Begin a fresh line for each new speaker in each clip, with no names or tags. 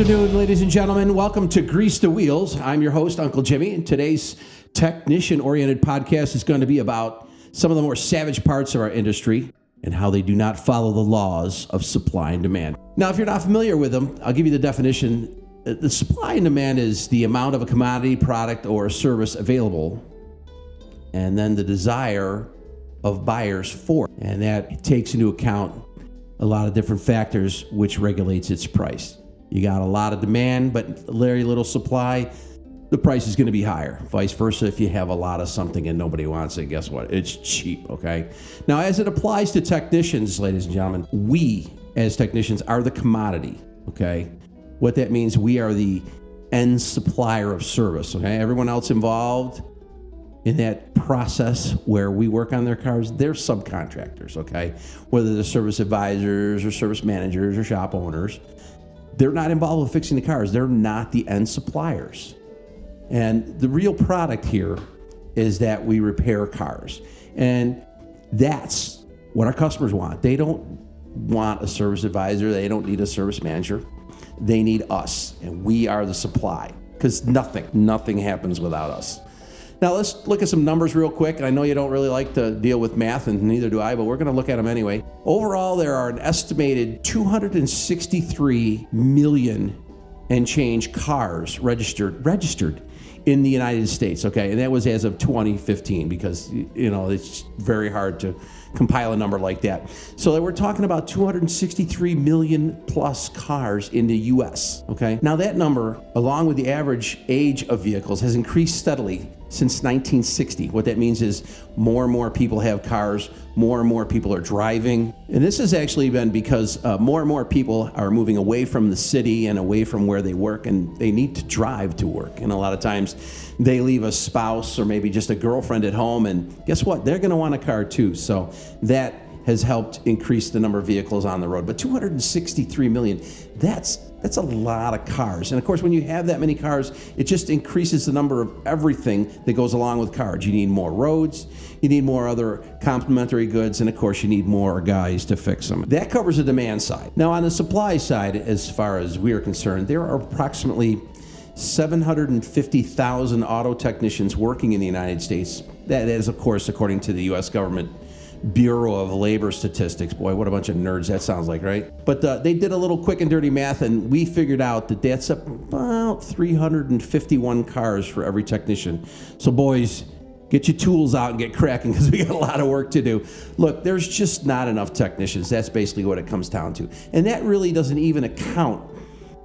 afternoon, ladies and gentlemen. Welcome to Grease the Wheels. I'm your host, Uncle Jimmy, and today's technician oriented podcast is going to be about some of the more savage parts of our industry and how they do not follow the laws of supply and demand. Now, if you're not familiar with them, I'll give you the definition. Uh, The supply and demand is the amount of a commodity, product, or service available, and then the desire of buyers for it. And that takes into account a lot of different factors which regulates its price. You got a lot of demand, but very little supply, the price is going to be higher. Vice versa, if you have a lot of something and nobody wants it, guess what? It's cheap, okay? Now, as it applies to technicians, ladies and gentlemen, we as technicians are the commodity, okay? What that means, we are the end supplier of service, okay? Everyone else involved in that process where we work on their cars, they're subcontractors, okay? Whether they're service advisors or service managers or shop owners, they're not involved with fixing the cars. They're not the end suppliers. And the real product here is that we repair cars. And that's what our customers want. They don't want a service advisor, they don't need a service manager. They need us, and we are the supply because nothing, nothing happens without us. Now let's look at some numbers real quick. I know you don't really like to deal with math, and neither do I, but we're going to look at them anyway. Overall, there are an estimated 263 million and change cars registered registered in the United States. Okay, and that was as of 2015 because you know it's very hard to compile a number like that. So we're talking about 263 million plus cars in the U.S. Okay, now that number, along with the average age of vehicles, has increased steadily since 1960. What that means is more and more people have cars, more and more people are driving. And this has actually been because uh, more and more people are moving away from the city and away from where they work, and they need to drive to work. And a lot of times they leave a spouse or maybe just a girlfriend at home, and guess what? They're going to want a car too. So that has helped increase the number of vehicles on the road. But 263 million, that's that's a lot of cars. And of course, when you have that many cars, it just increases the number of everything that goes along with cars. You need more roads, you need more other complementary goods, and of course, you need more guys to fix them. That covers the demand side. Now, on the supply side, as far as we are concerned, there are approximately 750,000 auto technicians working in the United States. That is, of course, according to the U.S. government Bureau of Labor Statistics. Boy, what a bunch of nerds that sounds like, right? But uh, they did a little quick and dirty math, and we figured out that that's about 351 cars for every technician. So, boys, get your tools out and get cracking because we got a lot of work to do. Look, there's just not enough technicians. That's basically what it comes down to. And that really doesn't even account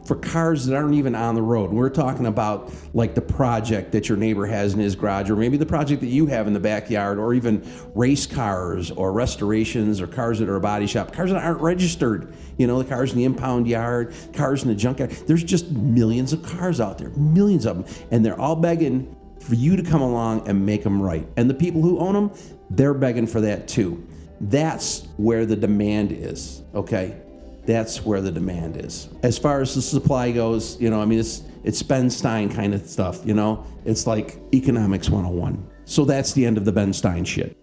for cars that aren't even on the road. We're talking about like the project that your neighbor has in his garage, or maybe the project that you have in the backyard, or even race cars or restorations or cars that are a body shop, cars that aren't registered. You know, the cars in the impound yard, cars in the junkyard. There's just millions of cars out there, millions of them, and they're all begging for you to come along and make them right. And the people who own them, they're begging for that too. That's where the demand is, okay? That's where the demand is. As far as the supply goes, you know, I mean, it's it's Ben Stein kind of stuff, you know? It's like economics 101. So that's the end of the Ben Stein shit.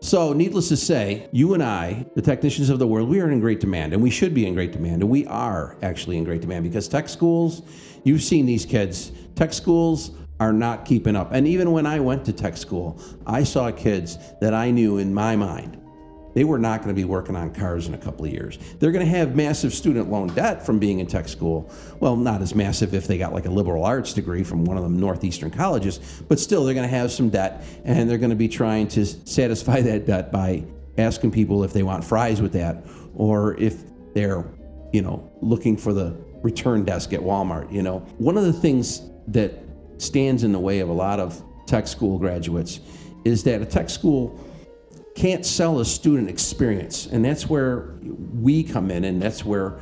So, needless to say, you and I, the technicians of the world, we are in great demand, and we should be in great demand, and we are actually in great demand because tech schools, you've seen these kids, tech schools are not keeping up. And even when I went to tech school, I saw kids that I knew in my mind they were not going to be working on cars in a couple of years. They're going to have massive student loan debt from being in tech school. Well, not as massive if they got like a liberal arts degree from one of the northeastern colleges, but still they're going to have some debt and they're going to be trying to satisfy that debt by asking people if they want fries with that or if they're, you know, looking for the return desk at Walmart, you know. One of the things that stands in the way of a lot of tech school graduates is that a tech school can't sell a student experience. And that's where we come in, and that's where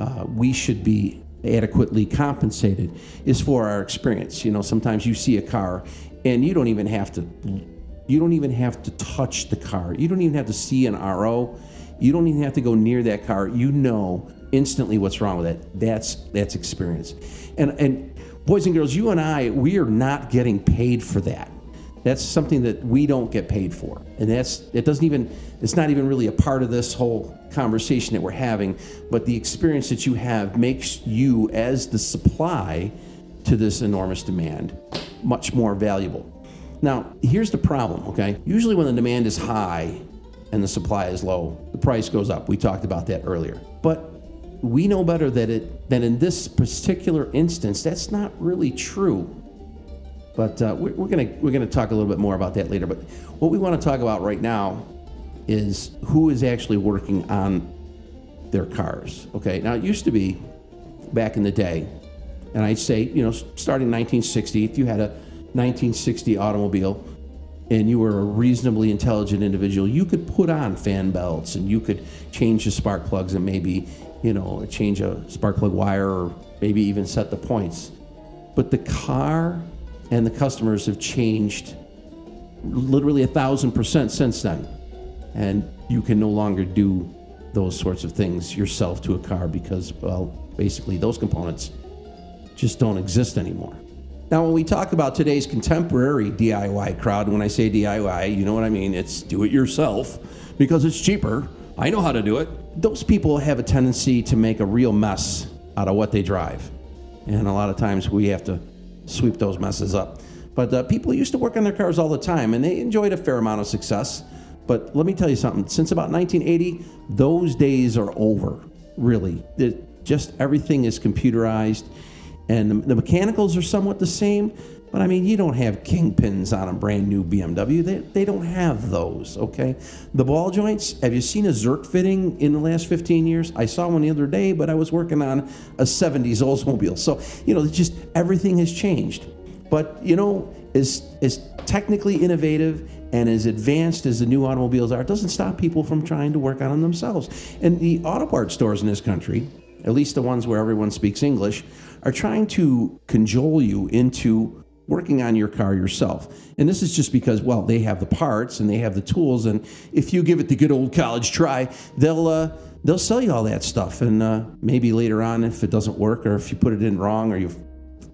uh, we should be adequately compensated is for our experience. You know, sometimes you see a car and you don't even have to you don't even have to touch the car. You don't even have to see an RO. You don't even have to go near that car. You know instantly what's wrong with it. That's that's experience. And and boys and girls, you and I, we are not getting paid for that. That's something that we don't get paid for. And that's it doesn't even it's not even really a part of this whole conversation that we're having, but the experience that you have makes you as the supply to this enormous demand much more valuable. Now, here's the problem, okay? Usually when the demand is high and the supply is low, the price goes up. We talked about that earlier. But we know better that it that in this particular instance, that's not really true. But uh, we're, we're gonna we're gonna talk a little bit more about that later. But what we want to talk about right now is who is actually working on their cars. Okay, now it used to be back in the day, and I'd say you know starting 1960, if you had a 1960 automobile and you were a reasonably intelligent individual, you could put on fan belts and you could change the spark plugs and maybe you know change a spark plug wire or maybe even set the points. But the car and the customers have changed literally a thousand percent since then. And you can no longer do those sorts of things yourself to a car because, well, basically those components just don't exist anymore. Now, when we talk about today's contemporary DIY crowd, when I say DIY, you know what I mean? It's do it yourself because it's cheaper. I know how to do it. Those people have a tendency to make a real mess out of what they drive. And a lot of times we have to sweep those messes up. But uh, people used to work on their cars all the time, and they enjoyed a fair amount of success. But let me tell you something. Since about 1980, those days are over. Really, it, just everything is computerized, and the, the mechanicals are somewhat the same. But I mean, you don't have kingpins on a brand new BMW. They, they don't have those, okay? The ball joints, have you seen a Zerk fitting in the last 15 years? I saw one the other day, but I was working on a 70s Oldsmobile. So, you know, just everything has changed. But, you know, as, as technically innovative and as advanced as the new automobiles are, it doesn't stop people from trying to work on them themselves. And the auto parts stores in this country, at least the ones where everyone speaks English, are trying to cajole you into working on your car yourself. And this is just because, well, they have the parts and they have the tools, and if you give it the good old college try, they'll uh, they'll sell you all that stuff. And uh, maybe later on, if it doesn't work, or if you put it in wrong, or you've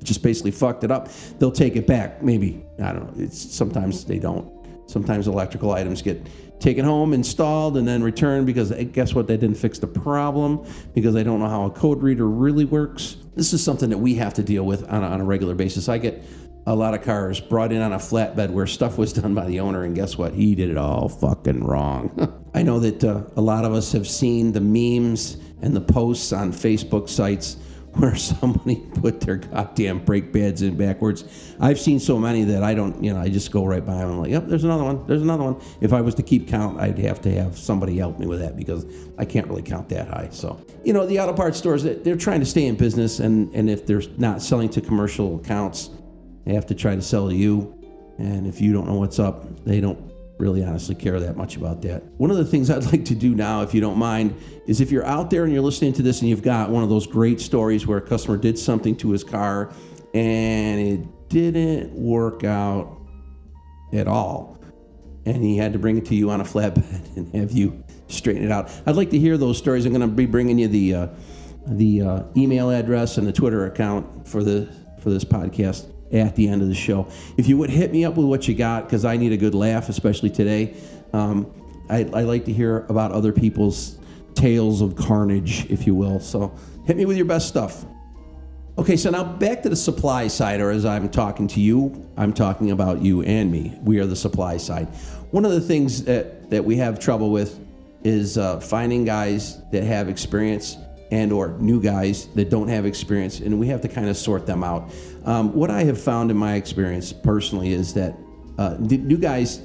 just basically fucked it up, they'll take it back. Maybe I don't know. It's sometimes they don't. Sometimes electrical items get taken home, installed, and then returned because eh, guess what? They didn't fix the problem because they don't know how a code reader really works. This is something that we have to deal with on a, on a regular basis. I get a lot of cars brought in on a flatbed where stuff was done by the owner, and guess what? He did it all fucking wrong. I know that uh, a lot of us have seen the memes and the posts on Facebook sites where somebody put their goddamn brake pads in backwards. I've seen so many that I don't, you know, I just go right by them. I'm like, yep, there's another one. There's another one. If I was to keep count, I'd have to have somebody help me with that because I can't really count that high. So, you know, the auto parts stores, they're trying to stay in business, and, and if they're not selling to commercial accounts, they have to try to sell to you. And if you don't know what's up, they don't really honestly care that much about that. One of the things I'd like to do now, if you don't mind, is if you're out there and you're listening to this and you've got one of those great stories where a customer did something to his car and it didn't work out at all, and he had to bring it to you on a flatbed and have you straighten it out. I'd like to hear those stories. I'm going to be bringing you the uh, the uh, email address and the Twitter account for the for this podcast at the end of the show. If you would hit me up with what you got, because I need a good laugh, especially today. Um, I, I, like to hear about other people's tales of carnage, if you will. So hit me with your best stuff. Okay, so now back to the supply side, or as I'm talking to you, I'm talking about you and me. We are the supply side. One of the things that, that we have trouble with is uh, finding guys that have experience and or new guys that don't have experience and we have to kind of sort them out. Um, what i have found in my experience personally is that uh, new guys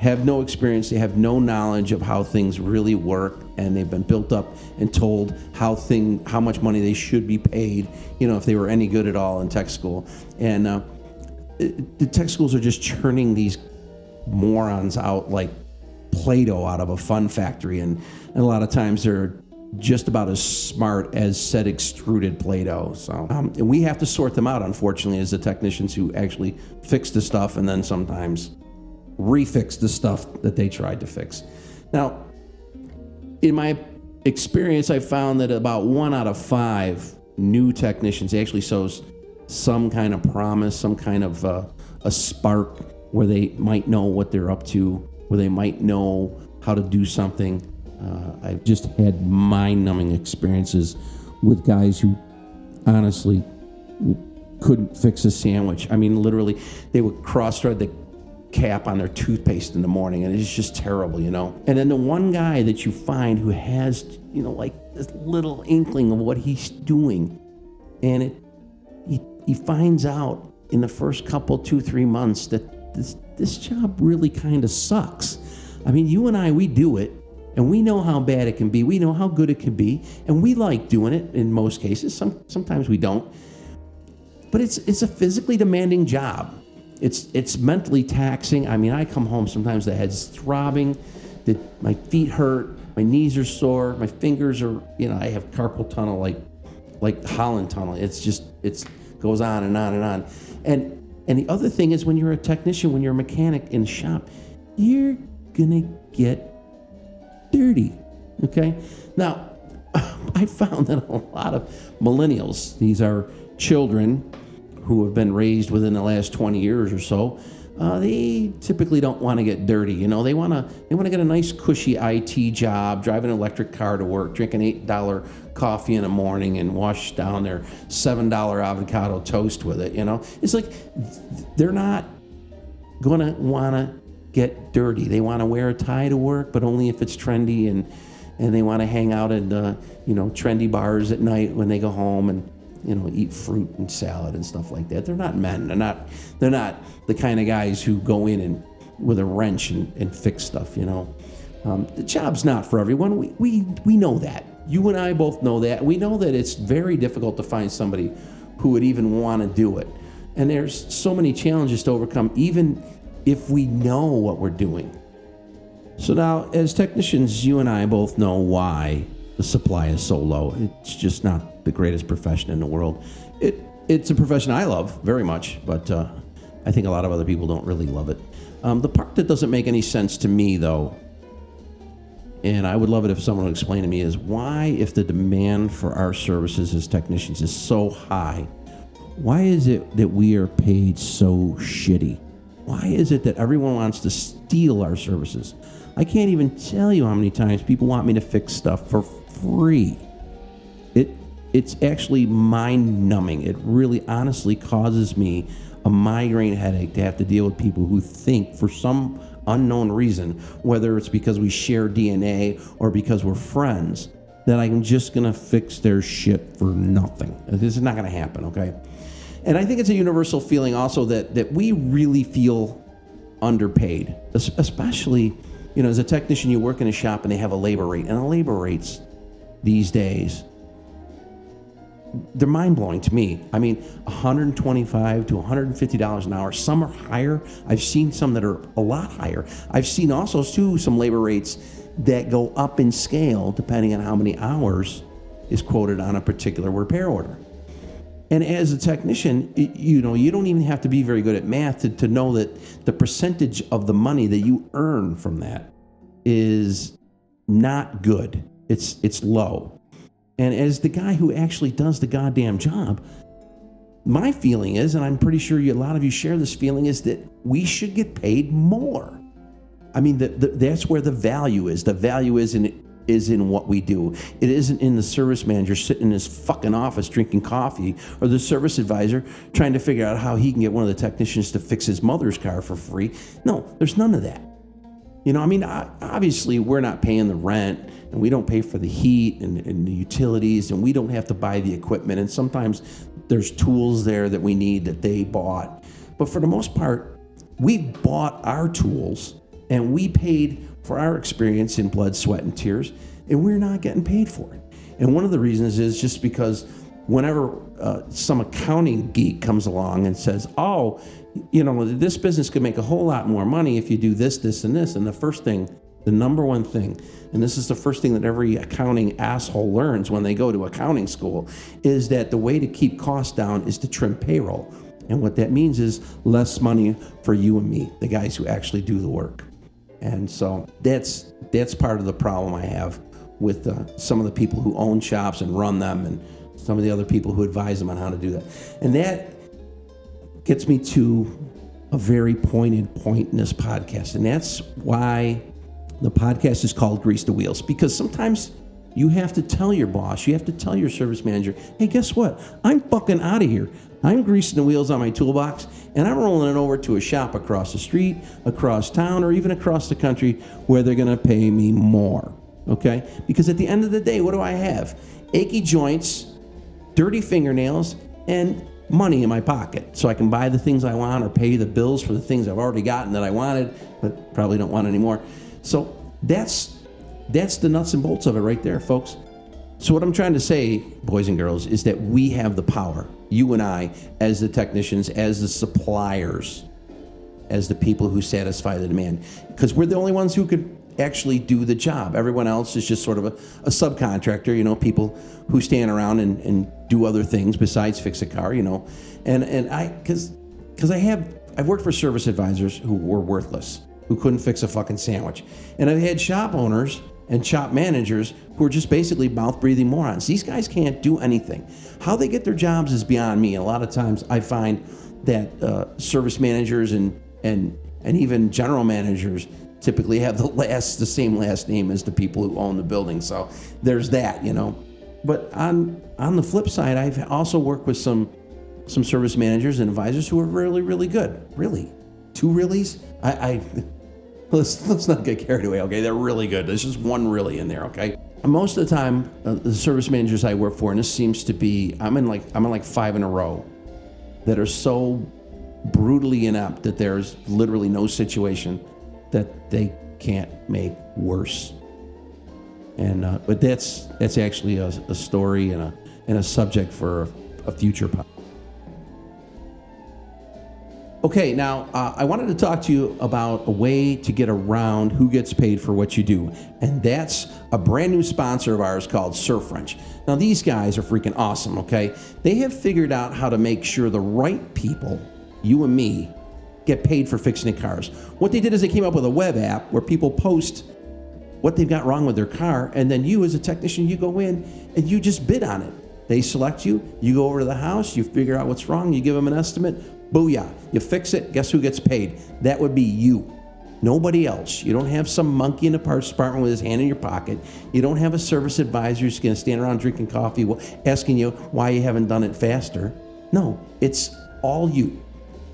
have no experience they have no knowledge of how things really work and they've been built up and told how thing how much money they should be paid you know if they were any good at all in tech school. And uh, the tech schools are just churning these morons out like play-doh out of a fun factory and, and a lot of times they're just about as smart as said extruded Play-Doh. So, um, and we have to sort them out, unfortunately, as the technicians who actually fix the stuff and then sometimes refix the stuff that they tried to fix. Now, in my experience, I found that about one out of five new technicians actually shows some kind of promise, some kind of uh, a spark where they might know what they're up to, where they might know how to do something. Uh, I've just had mind numbing experiences with guys who honestly couldn't fix a sandwich. I mean, literally, they would cross thread the cap on their toothpaste in the morning, and it's just terrible, you know. And then the one guy that you find who has, you know, like this little inkling of what he's doing, and it, he, he finds out in the first couple, two, three months that this this job really kind of sucks. I mean, you and I, we do it, and we know how bad it can be. We know how good it can be, and we like doing it in most cases. Some sometimes we don't, but it's it's a physically demanding job. It's it's mentally taxing. I mean, I come home sometimes the head's throbbing, that my feet hurt, my knees are sore, my fingers are you know I have carpal tunnel like like Holland tunnel. It's just it's goes on and on and on, and and the other thing is when you're a technician, when you're a mechanic in shop, you're gonna get dirty. Okay, now I found that a lot of millennials, these are children who have been raised within the last 20 years or so, uh, they typically don't want to get dirty. You know, they want to they want to get a nice cushy IT job, drive an electric car to work, drink an eight dollar coffee in the morning, and wash down their seven dollar avocado toast with it. You know, it's like they're not going to want to get dirty. They want to wear a tie to work, but only if it's trendy, and and they want to hang out at uh, you know trendy bars at night when they go home and you know, eat fruit and salad and stuff like that. They're not men. They're not. They're not the kind of guys who go in and with a wrench and, and fix stuff. You know, um, the job's not for everyone. We, we we know that. You and I both know that. We know that it's very difficult to find somebody who would even want to do it. And there's so many challenges to overcome, even if we know what we're doing. So now, as technicians, you and I both know why the supply is so low. It's just not the greatest profession in the world. It it's a profession I love very much, but uh, I think a lot of other people don't really love it. Um, the part that doesn't make any sense to me, though, and I would love it if someone would explain to me, is why, if the demand for our services as technicians is so high, why is it that we are paid so shitty? Why is it that everyone wants to steal our services? I can't even tell you how many times people want me to fix stuff for free. It it's actually mind numbing. It really honestly causes me a migraine headache to have to deal with people who think for some unknown reason, whether it's because we share DNA or because we're friends, that I'm just gonna fix their shit for nothing. This is not gonna happen, okay? And I think it's a universal feeling also that that we really feel underpaid, especially you know as a technician you work in a shop and they have a labor rate, and the labor rates these days they're mind blowing to me. I mean, 125 to 150 dollars an hour. Some are higher. I've seen some that are a lot higher. I've seen also too some labor rates that go up in scale depending on how many hours is quoted on a particular repair order. And as a technician, you know, you don't even have to be very good at math to, to know that the percentage of the money that you earn from that is not good. It's it's low. And as the guy who actually does the goddamn job, my feeling is, and I'm pretty sure you, a lot of you share this feeling, is that we should get paid more. I mean, the, the, that's where the value is. The value is in is in what we do. It isn't in the service manager sitting in his fucking office drinking coffee or the service advisor trying to figure out how he can get one of the technicians to fix his mother's car for free. No, there's none of that. You know, I mean, obviously, we're not paying the rent and we don't pay for the heat and, and, the utilities and we don't have to buy the equipment. And sometimes there's tools there that we need that they bought. But for the most part, we bought our tools and we paid for our experience in blood, sweat, and tears, and we're not getting paid for it. And one of the reasons is just because whenever uh, some accounting geek comes along and says, Oh, you know, this business could make a whole lot more money if you do this, this, and this. And the first thing, the number one thing, and this is the first thing that every accounting asshole learns when they go to accounting school, is that the way to keep costs down is to trim payroll. And what that means is less money for you and me, the guys who actually do the work. And so that's that's part of the problem I have with uh, some of the people who own shops and run them, and some of the other people who advise them on how to do that. And that gets me to a very pointed point in this podcast. And that's why the podcast is called Grease the Wheels, because sometimes you have to tell your boss, you have to tell your service manager, hey, guess what? I'm fucking out of here. I'm greasing the wheels on my toolbox and I'm rolling it over to a shop across the street, across town, or even across the country where they're going to pay me more. Okay? Because at the end of the day, what do I have? Achy joints, dirty fingernails, and money in my pocket so I can buy the things I want or pay the bills for the things I've already gotten that I wanted but probably don't want anymore. So that's that's the nuts and bolts of it right there, folks. So what I'm trying to say, boys and girls, is that we have the power. You and I as the technicians, as the suppliers, as the people who satisfy the demand because we're the only ones who could actually do the job. Everyone else is just sort of a, a subcontractor, you know, people who stand around and, and do other things besides fix a car, you know. And and I cuz cuz I have I've worked for service advisors who were worthless, who couldn't fix a fucking sandwich. And I've had shop owners and shop managers who are just basically mouth breathing morons. These guys can't do anything. How they get their jobs is beyond me. A lot of times I find that uh, service managers and and and even general managers typically have the last the same last name as the people who own the building. So there's that, you know. But on on the flip side, I've also worked with some some service managers and advisors who are really really good. Really, two reallys. I, I let's let's not get carried away. Okay, they're really good. There's just one really in there. Okay. Most of the time, uh, the service managers I work for, and this seems to be, I'm in like I'm in like five in a row, that are so brutally inept that there's literally no situation that they can't make worse. And uh, but that's that's actually a, a, story and a and a subject for a, a future podcast. Okay, now uh, I wanted to talk to you about a way to get around who gets paid for what you do, and that's a brand new sponsor of ours called Surf French. Now these guys are freaking awesome. Okay, they have figured out how to make sure the right people, you and me, get paid for fixing the cars. What they did is they came up with a web app where people post what they've got wrong with their car, and then you, as a technician, you go in and you just bid on it. They select you, you go over to the house, you figure out what's wrong, you give them an estimate, Booyah. You fix it, guess who gets paid? That would be you. Nobody else. You don't have some monkey in the parts department with his hand in your pocket. You don't have a service advisor who's going to stand around drinking coffee asking you why you haven't done it faster. No, it's all you.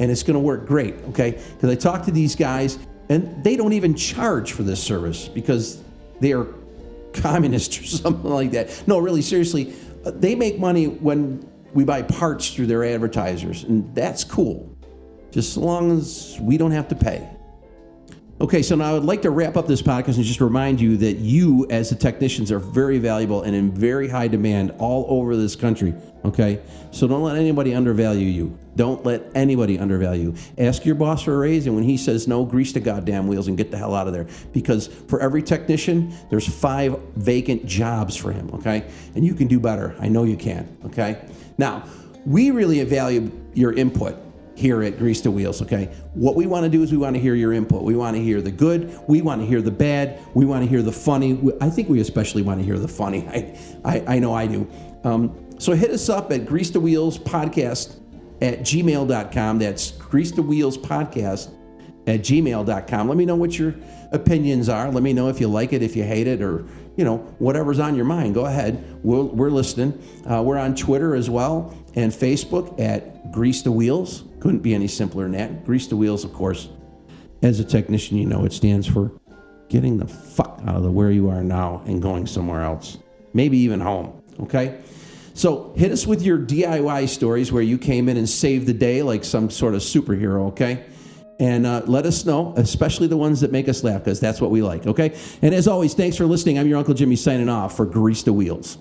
And it's going to work great, okay? Because I talk to these guys and they don't even charge for this service because they are communists or something like that. No, really, seriously, uh, they make money when we buy parts through their advertisers, and that's cool, just as long as we don't have to pay. Okay, so now I would like to wrap up this podcast and just remind you that you, as the technicians, are very valuable and in very high demand all over this country. Okay, so don't let anybody undervalue you. Don't let anybody undervalue you. Ask your boss for a raise, and when he says no, grease the goddamn wheels and get the hell out of there. Because for every technician, there's five vacant jobs for him. Okay, and you can do better. I know you can. Okay. Now, we really value your input here at Grease the Wheels, okay? What we want to do is we want to hear your input. We want to hear the good. We want to hear the bad. We want to hear the funny. I think we especially want to hear the funny. I, I, I know I do. Um, so hit us up at Grease the Wheels Podcast at gmail.com. That's Grease the Wheels Podcast at gmail.com. Let me know what your opinions are. Let me know if you like it, if you hate it, or you know whatever's on your mind. Go ahead. We're, we're listening. Uh, we're on Twitter as well and Facebook at Grease the Wheels. Couldn't be any simpler than that. Grease the Wheels, of course. As a technician, you know it stands for getting the fuck out of the where you are now and going somewhere else. Maybe even home. Okay. So hit us with your DIY stories where you came in and saved the day like some sort of superhero. Okay and uh, let us know, especially the ones that make us laugh, because that's what we like, okay? And as always, thanks for listening. I'm your Uncle Jimmy signing off for Grease the Wheels.